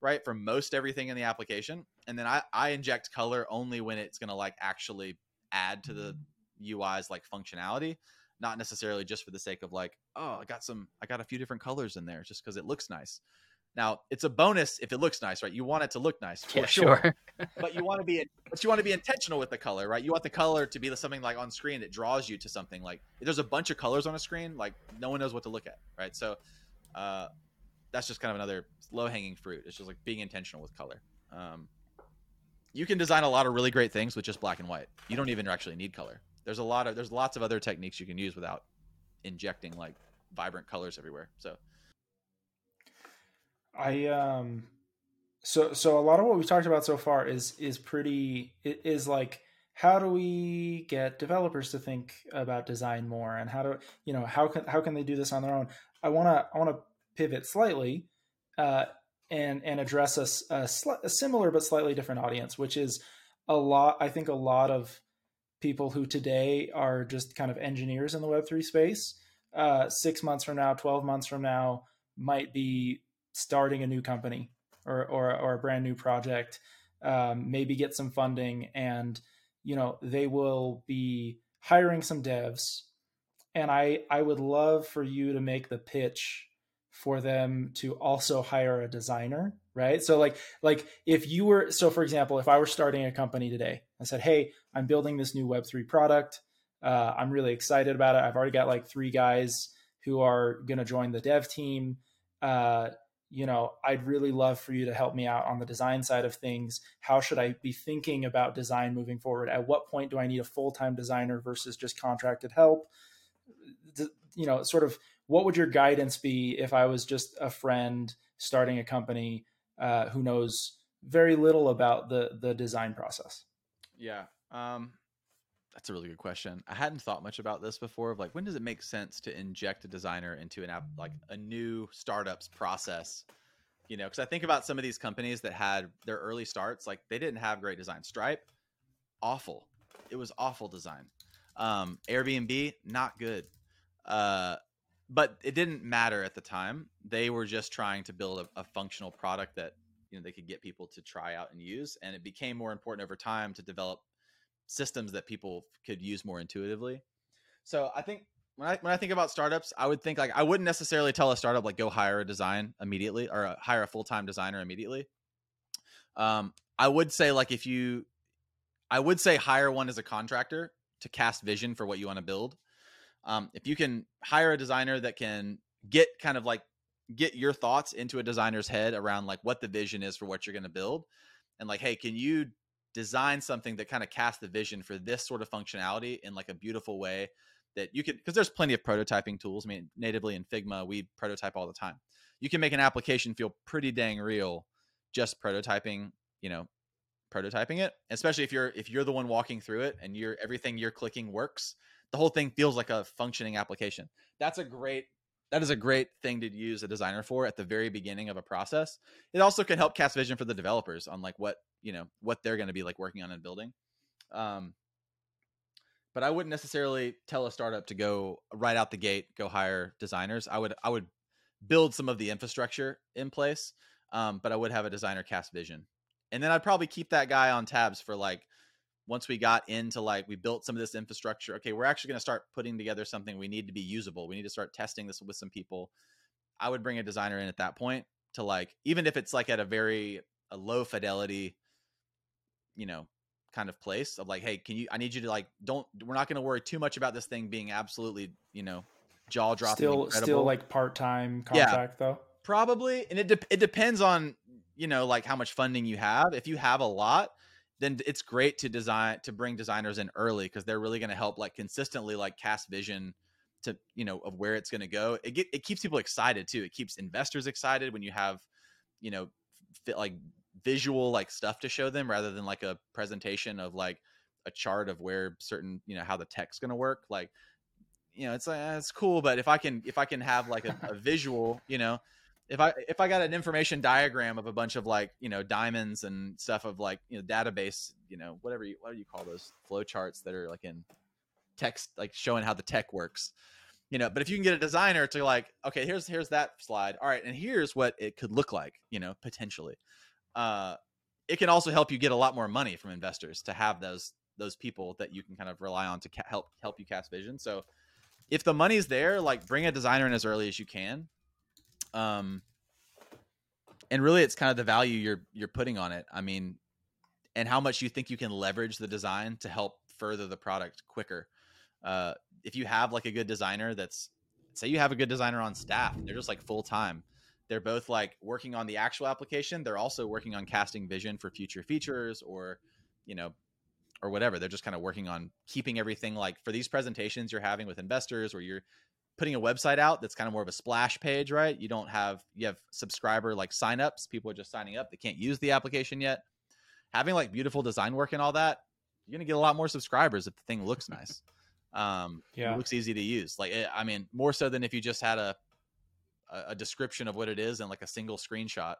right? For most everything in the application. And then I, I inject color only when it's gonna like actually add to the UI's like functionality, not necessarily just for the sake of like, oh, I got some I got a few different colors in there just because it looks nice. Now it's a bonus if it looks nice, right? You want it to look nice for yeah, sure, sure. but you want to be but you want to be intentional with the color, right? You want the color to be something like on screen that draws you to something. Like if there's a bunch of colors on a screen, like no one knows what to look at, right? So uh, that's just kind of another low hanging fruit. It's just like being intentional with color. Um, you can design a lot of really great things with just black and white. You don't even actually need color. There's a lot of there's lots of other techniques you can use without injecting like vibrant colors everywhere. So I um so so a lot of what we talked about so far is is pretty is like how do we get developers to think about design more and how do you know how can how can they do this on their own i want to i want to pivot slightly uh, and and address a, a, sl- a, similar but slightly different audience which is a lot i think a lot of people who today are just kind of engineers in the web3 space uh, six months from now 12 months from now might be starting a new company or or, or a brand new project, um, maybe get some funding, and you know they will be hiring some devs. And I I would love for you to make the pitch for them to also hire a designer right so like like if you were so for example if i were starting a company today i said hey i'm building this new web3 product uh, i'm really excited about it i've already got like three guys who are going to join the dev team uh, you know, I'd really love for you to help me out on the design side of things. How should I be thinking about design moving forward? At what point do I need a full time designer versus just contracted help? You know, sort of what would your guidance be if I was just a friend starting a company uh, who knows very little about the the design process? Yeah. Um, that's a really good question. I hadn't thought much about this before. Of like, when does it make sense to inject a designer into an app, like a new startup's process? You know, because I think about some of these companies that had their early starts, like they didn't have great design. Stripe, awful. It was awful design. Um, Airbnb, not good. Uh, but it didn't matter at the time. They were just trying to build a, a, functional product that you know they could get people to try out and use, and it became more important over time to develop systems that people could use more intuitively. So I think when I when I think about startups, I would think like I wouldn't necessarily tell a startup like go hire a design immediately or uh, hire a full time designer immediately. Um, I would say like if you, I would say hire one as a contractor to cast vision for what you want to build. Um, if you can hire a designer that can get kind of like get your thoughts into a designer's head around like what the vision is for what you're going to build, and like, hey, can you design something that kind of casts the vision for this sort of functionality in like a beautiful way that you can because there's plenty of prototyping tools. I mean, natively in Figma, we prototype all the time. You can make an application feel pretty dang real just prototyping, you know, prototyping it. Especially if you're if you're the one walking through it and you're everything you're clicking works, the whole thing feels like a functioning application. That's a great that is a great thing to use a designer for at the very beginning of a process. It also can help cast vision for the developers on like what, you know, what they're going to be like working on and building. Um, but I wouldn't necessarily tell a startup to go right out the gate, go hire designers. I would, I would build some of the infrastructure in place. Um, but I would have a designer cast vision. And then I'd probably keep that guy on tabs for like once we got into like we built some of this infrastructure okay we're actually going to start putting together something we need to be usable. We need to start testing this with some people. I would bring a designer in at that point to like even if it's like at a very a low fidelity you know kind of place of like hey can you i need you to like don't we're not going to worry too much about this thing being absolutely you know jaw dropping still incredible. still like part-time contract yeah, though? Probably and it de- it depends on you know like how much funding you have. If you have a lot then it's great to design to bring designers in early because they're really going to help like consistently like cast vision to you know of where it's going to go. It get, it keeps people excited too. It keeps investors excited when you have you know fit, like visual like stuff to show them rather than like a presentation of like a chart of where certain you know how the tech's going to work. Like you know it's like uh, it's cool but if i can if i can have like a, a visual you know if I if I got an information diagram of a bunch of like you know diamonds and stuff of like you know database you know whatever you what do you call those flow charts that are like in text like showing how the tech works you know but if you can get a designer to like okay here's here's that slide. All right and here's what it could look like you know potentially uh it can also help you get a lot more money from investors to have those those people that you can kind of rely on to ca- help help you cast vision. So if the money's there like bring a designer in as early as you can um and really it's kind of the value you're you're putting on it. I mean and how much you think you can leverage the design to help further the product quicker. Uh if you have like a good designer that's say you have a good designer on staff they're just like full time they're both like working on the actual application they're also working on casting vision for future features or you know or whatever. They're just kind of working on keeping everything like for these presentations you're having with investors or you're putting a website out that's kind of more of a splash page, right? You don't have you have subscriber like signups. People are just signing up. They can't use the application yet. Having like beautiful design work and all that, you're gonna get a lot more subscribers if the thing looks nice. Um, yeah, it looks easy to use. Like, it, I mean, more so than if you just had a a description of what it is and like a single screenshot.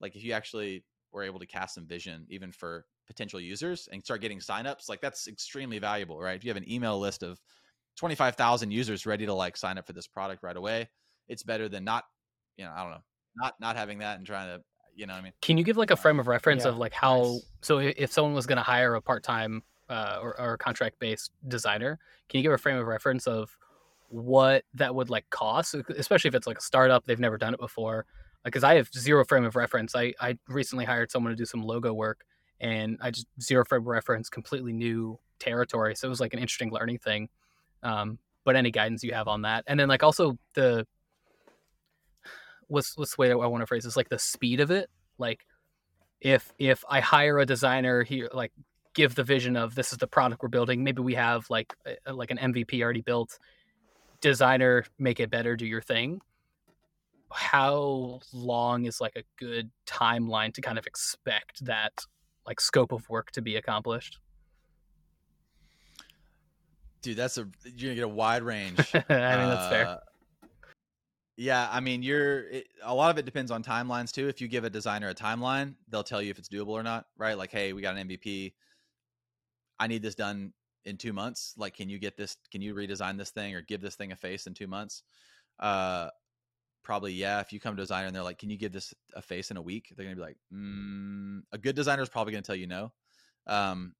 Like, if you actually were able to cast some vision, even for potential users, and start getting signups, like that's extremely valuable, right? If you have an email list of 25,000 users ready to like sign up for this product right away. It's better than not, you know, I don't know, not not having that and trying to, you know, I mean. Can you give like a frame of reference yeah, of like how? Nice. So if someone was going to hire a part time uh, or, or contract based designer, can you give a frame of reference of what that would like cost, especially if it's like a startup they've never done it before? Because I have zero frame of reference. I I recently hired someone to do some logo work, and I just zero frame of reference, completely new territory. So it was like an interesting learning thing. Um, but any guidance you have on that, and then like also the what's what's the way I want to phrase this? Like the speed of it. Like if if I hire a designer here, like give the vision of this is the product we're building. Maybe we have like like an MVP already built. Designer, make it better, do your thing. How long is like a good timeline to kind of expect that like scope of work to be accomplished? Dude, that's a you're gonna get a wide range. I mean, that's fair. Uh, yeah, I mean, you're it, a lot of it depends on timelines too. If you give a designer a timeline, they'll tell you if it's doable or not, right? Like, hey, we got an MVP. I need this done in two months. Like, can you get this? Can you redesign this thing or give this thing a face in two months? Uh, probably yeah. If you come to a designer and they're like, can you give this a face in a week? They're gonna be like, mm, a good designer is probably gonna tell you no. Um,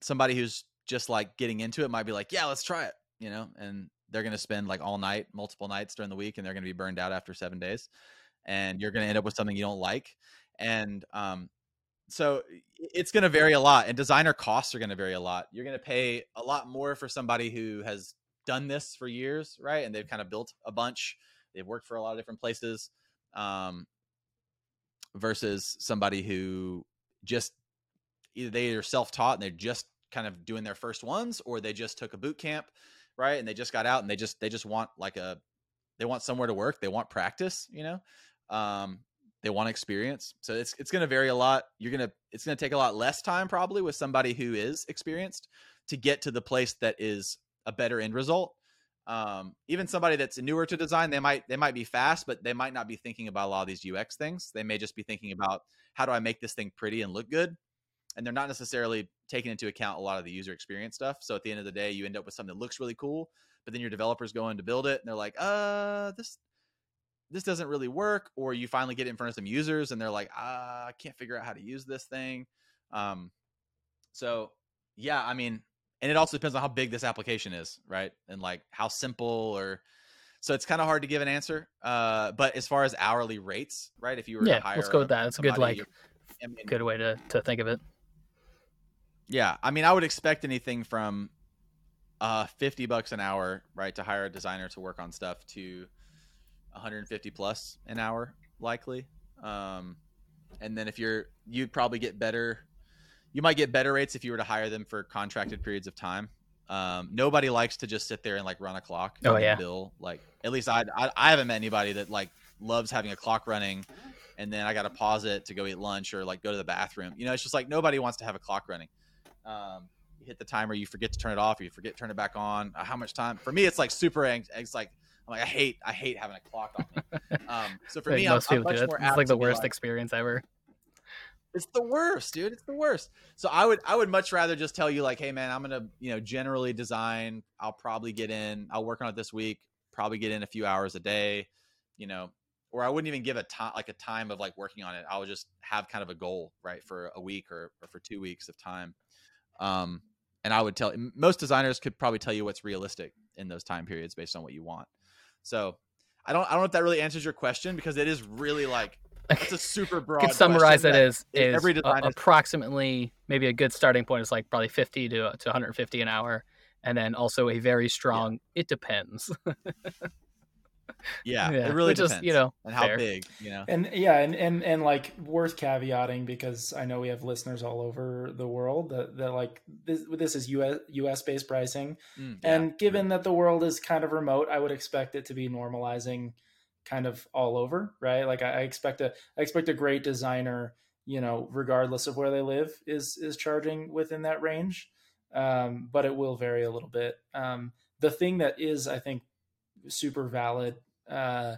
somebody who's just like getting into it might be like, yeah, let's try it, you know, and they're gonna spend like all night, multiple nights during the week, and they're gonna be burned out after seven days, and you're gonna end up with something you don't like, and um, so it's going to vary a lot and designer costs are going to vary a lot. You're going to pay a lot more for somebody who has done this for years right and they've kind of built a bunch they've worked for a lot of different places um, versus somebody who just either they are self-taught and they're just kind of doing their first ones or they just took a boot camp right and they just got out and they just they just want like a they want somewhere to work they want practice you know um, they want experience. So it's it's going to vary a lot. You're going to it's going to take a lot less time probably with somebody who is experienced to get to the place that is a better end result. Um, even somebody that's newer to design, they might they might be fast, but they might not be thinking about a lot of these UX things. They may just be thinking about how do I make this thing pretty and look good, and they're not necessarily taking into account a lot of the user experience stuff. So at the end of the day, you end up with something that looks really cool, but then your developers go in to build it, and they're like, uh, this this doesn't really work or you finally get in front of some users and they're like ah, i can't figure out how to use this thing. Um, so yeah i mean and it also depends on how big this application is right? And like how simple or so it's kind of hard to give an answer uh, but as far as hourly rates right if you were yeah to hire let's go with that. It's a good like I mean, good way to, to think of it yeah i mean i would expect anything from uh 50 bucks an hour right to hire a designer to work on stuff to 150 plus an hour likely. Um, and then if you're, you'd probably get better. You might get better rates if you were to hire them for contracted periods of time. Um, nobody likes to just sit there and like run a clock. Oh yeah. Bill like at least I, I I haven't met anybody that like loves having a clock running, and then I got to pause it to go eat lunch or like go to the bathroom. You know, it's just like nobody wants to have a clock running. Um, you hit the timer, you forget to turn it off, or you forget to turn it back on. Uh, how much time? For me, it's like super. It's like I'm like, I hate, I hate having a clock on me. Um, so for like me, I'm, I'm do it. It's like the worst like, experience ever. It's the worst, dude. It's the worst. So I would, I would much rather just tell you like, hey man, I'm gonna, you know, generally design. I'll probably get in. I'll work on it this week. Probably get in a few hours a day. You know, or I wouldn't even give a time like a time of like working on it. I would just have kind of a goal, right, for a week or, or for two weeks of time. Um, and I would tell most designers could probably tell you what's realistic in those time periods based on what you want. So I don't I don't know if that really answers your question because it is really like it's a super broad. Could summarize it as is every design a, approximately maybe a good starting point is like probably 50 to to 150 an hour, and then also a very strong. Yeah. It depends. yeah, yeah, it really Which depends. Is, you know, and how fair. big, you know. And yeah, and, and and like worth caveating because I know we have listeners all over the world that, that like this this is US US based pricing. Mm, yeah. And given that the world is kind of remote, I would expect it to be normalizing kind of all over, right? Like I, I expect a I expect a great designer, you know, regardless of where they live, is is charging within that range. Um, but it will vary a little bit. Um, the thing that is, I think, super valid uh,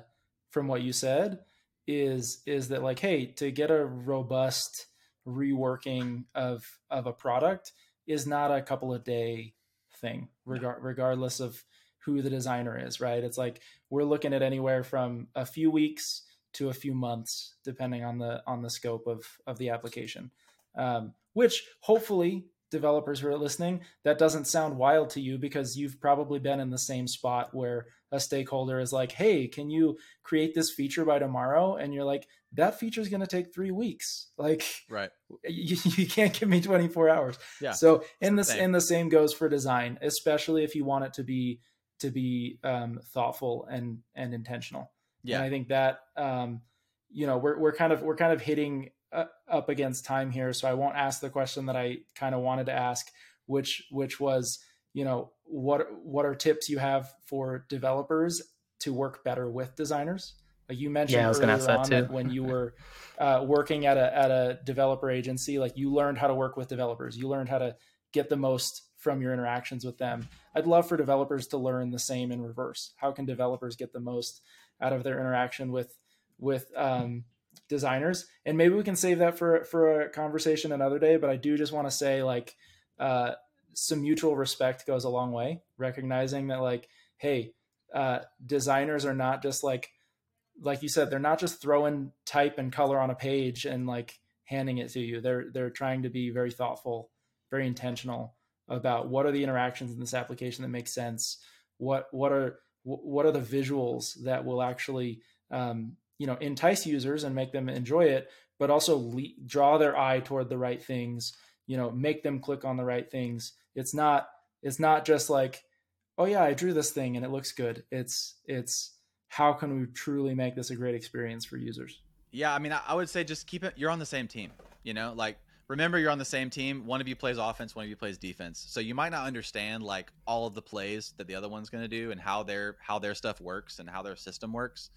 from what you said is is that like hey to get a robust reworking of of a product is not a couple of day thing regard, regardless of who the designer is right? It's like we're looking at anywhere from a few weeks to a few months depending on the on the scope of of the application. Um, which hopefully developers who are listening, that doesn't sound wild to you because you've probably been in the same spot where a stakeholder is like, "Hey, can you create this feature by tomorrow?" And you're like, "That feature is going to take three weeks. Like, right? You, you can't give me 24 hours." Yeah. So in this, and the same goes for design, especially if you want it to be to be um, thoughtful and and intentional. Yeah. And I think that um, you know we're we're kind of we're kind of hitting uh, up against time here, so I won't ask the question that I kind of wanted to ask, which which was, you know, what what are tips you have for developers to work better with designers? Like you mentioned yeah, I was earlier ask that on too. that when you were uh, working at a at a developer agency, like you learned how to work with developers. You learned how to get the most from your interactions with them. I'd love for developers to learn the same in reverse. How can developers get the most out of their interaction with with um, designers and maybe we can save that for for a conversation another day but i do just want to say like uh some mutual respect goes a long way. Recognizing that, like, hey, uh, designers are not just like, like you said, they're not just throwing type and color on a page and like handing it to you. They're they're trying to be very thoughtful, very intentional about what are the interactions in this application that make sense. What what are what are the visuals that will actually um, you know entice users and make them enjoy it, but also le- draw their eye toward the right things. You know, make them click on the right things. It's not it's not just like, oh yeah, I drew this thing and it looks good. It's it's how can we truly make this a great experience for users? Yeah, I mean, I would say just keep it. You're on the same team. You know, like remember you're on the same team. One of you plays offense, one of you plays defense. So you might not understand like all of the plays that the other one's going to do and how their how their stuff works and how their system works.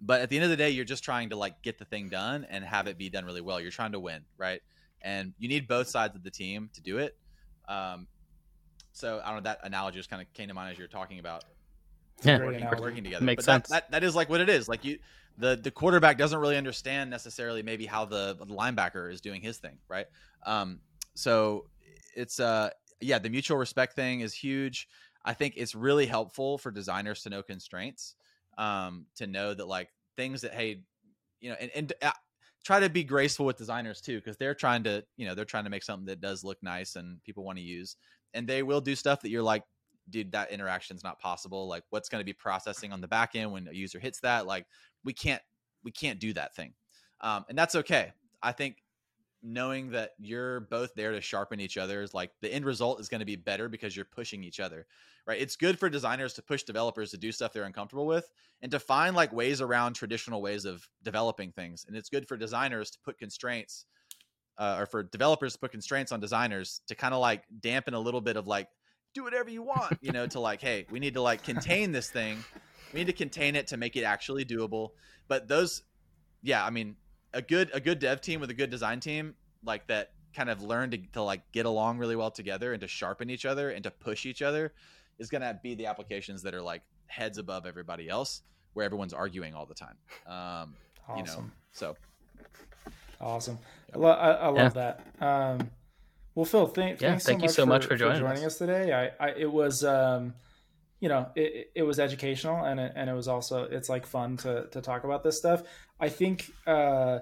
But at the end of the day, you're just trying to like get the thing done and have it be done really well. You're trying to win, right? And you need both sides of the team to do it. Um, so I don't know that analogy just kind of came to mind as you're talking about yeah. working, working together. Makes but sense. That, that, that is like what it is. Like you, the the quarterback doesn't really understand necessarily maybe how the, the linebacker is doing his thing, right? Um, so it's uh yeah, the mutual respect thing is huge. I think it's really helpful for designers to know constraints, um, to know that like things that hey, you know, and, and uh, try to be graceful with designers too, because they're trying to you know they're trying to make something that does look nice and people want to use, and they will do stuff that you're like dude, that interaction is not possible. Like, what's going to be processing on the back end when a user hits that? Like, we can't we can't do that thing, um, and that's okay. I think knowing that you're both there to sharpen each other is like the end result is going to be better because you're pushing each other right it's good for designers to push developers to do stuff they're uncomfortable with and to find like ways around traditional ways of developing things and it's good for designers to put constraints uh, or for developers to put constraints on designers to kind of like dampen a little bit of like do whatever you want, you know, to like, hey, we need to like contain this thing. We need to contain it to make it actually doable. But those, yeah, I mean, a good a good dev team with a good design team like that kind of learn to, to like get along really well together and to sharpen each other and to push each other is going to be the applications that are like heads above everybody else where everyone's arguing all the time um awesome. you know so awesome yep. I, lo- I, I, love yeah. that um well, Phil, th- yeah, thanks thank so you so much for, for joining, for joining us. us. today. I, I it was um, you know, it, it was educational and it, and it was also it's like fun to to talk about this stuff. I think uh,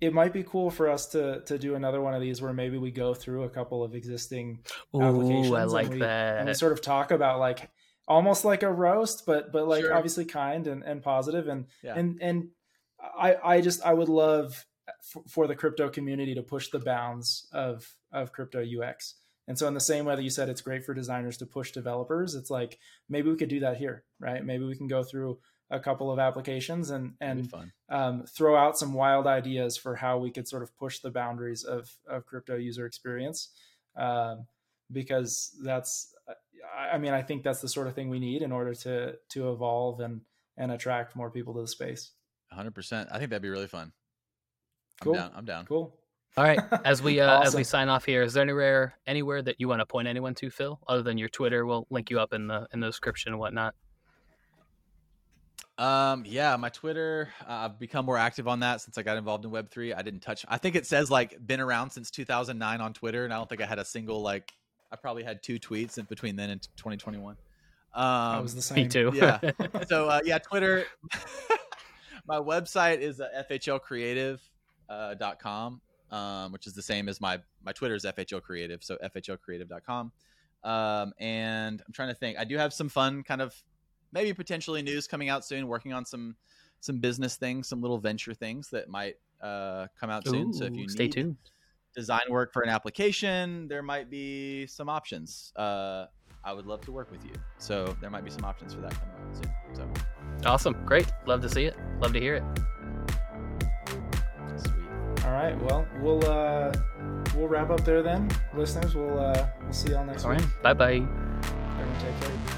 it might be cool for us to to do another one of these where maybe we go through a couple of existing Ooh, applications. I like and we, that. And we sort of talk about like almost like a roast, but but like sure. obviously kind and, and positive and yeah. and and I I just I would love for, for the crypto community to push the bounds of of crypto UX. And so, in the same way that you said it's great for designers to push developers, it's like maybe we could do that here, right? Maybe we can go through a couple of applications and and um, throw out some wild ideas for how we could sort of push the boundaries of of crypto user experience, um, because that's, I mean, I think that's the sort of thing we need in order to to evolve and and attract more people to the space. 100%. I think that'd be really fun. Cool. I'm down. I'm down. Cool. All right. As we uh, awesome. as we sign off here, is there anywhere anywhere that you want to point anyone to, Phil, other than your Twitter? We'll link you up in the in the description and whatnot. Um, yeah, my Twitter. Uh, I've become more active on that since I got involved in Web three. I didn't touch. I think it says like been around since 2009 on Twitter, and I don't think I had a single like. I probably had two tweets in between then and 2021. Um, I was the same. Me too. yeah. So uh, yeah, Twitter. my website is uh, FHL Creative uh, dot com, um, which is the same as my my Twitter is FHL Creative, so FHLCreative.com. Um, and I'm trying to think. I do have some fun kind of maybe potentially news coming out soon. Working on some some business things, some little venture things that might uh, come out soon. So if you stay tuned, design work for an application, there might be some options. Uh, I would love to work with you. So there might be some options for that coming out soon. So awesome, great, love to see it, love to hear it. Sweet. All right. Well, we'll uh, we'll wrap up there then, listeners. We'll uh, we'll see y'all next all week. Bye bye. Everyone take care.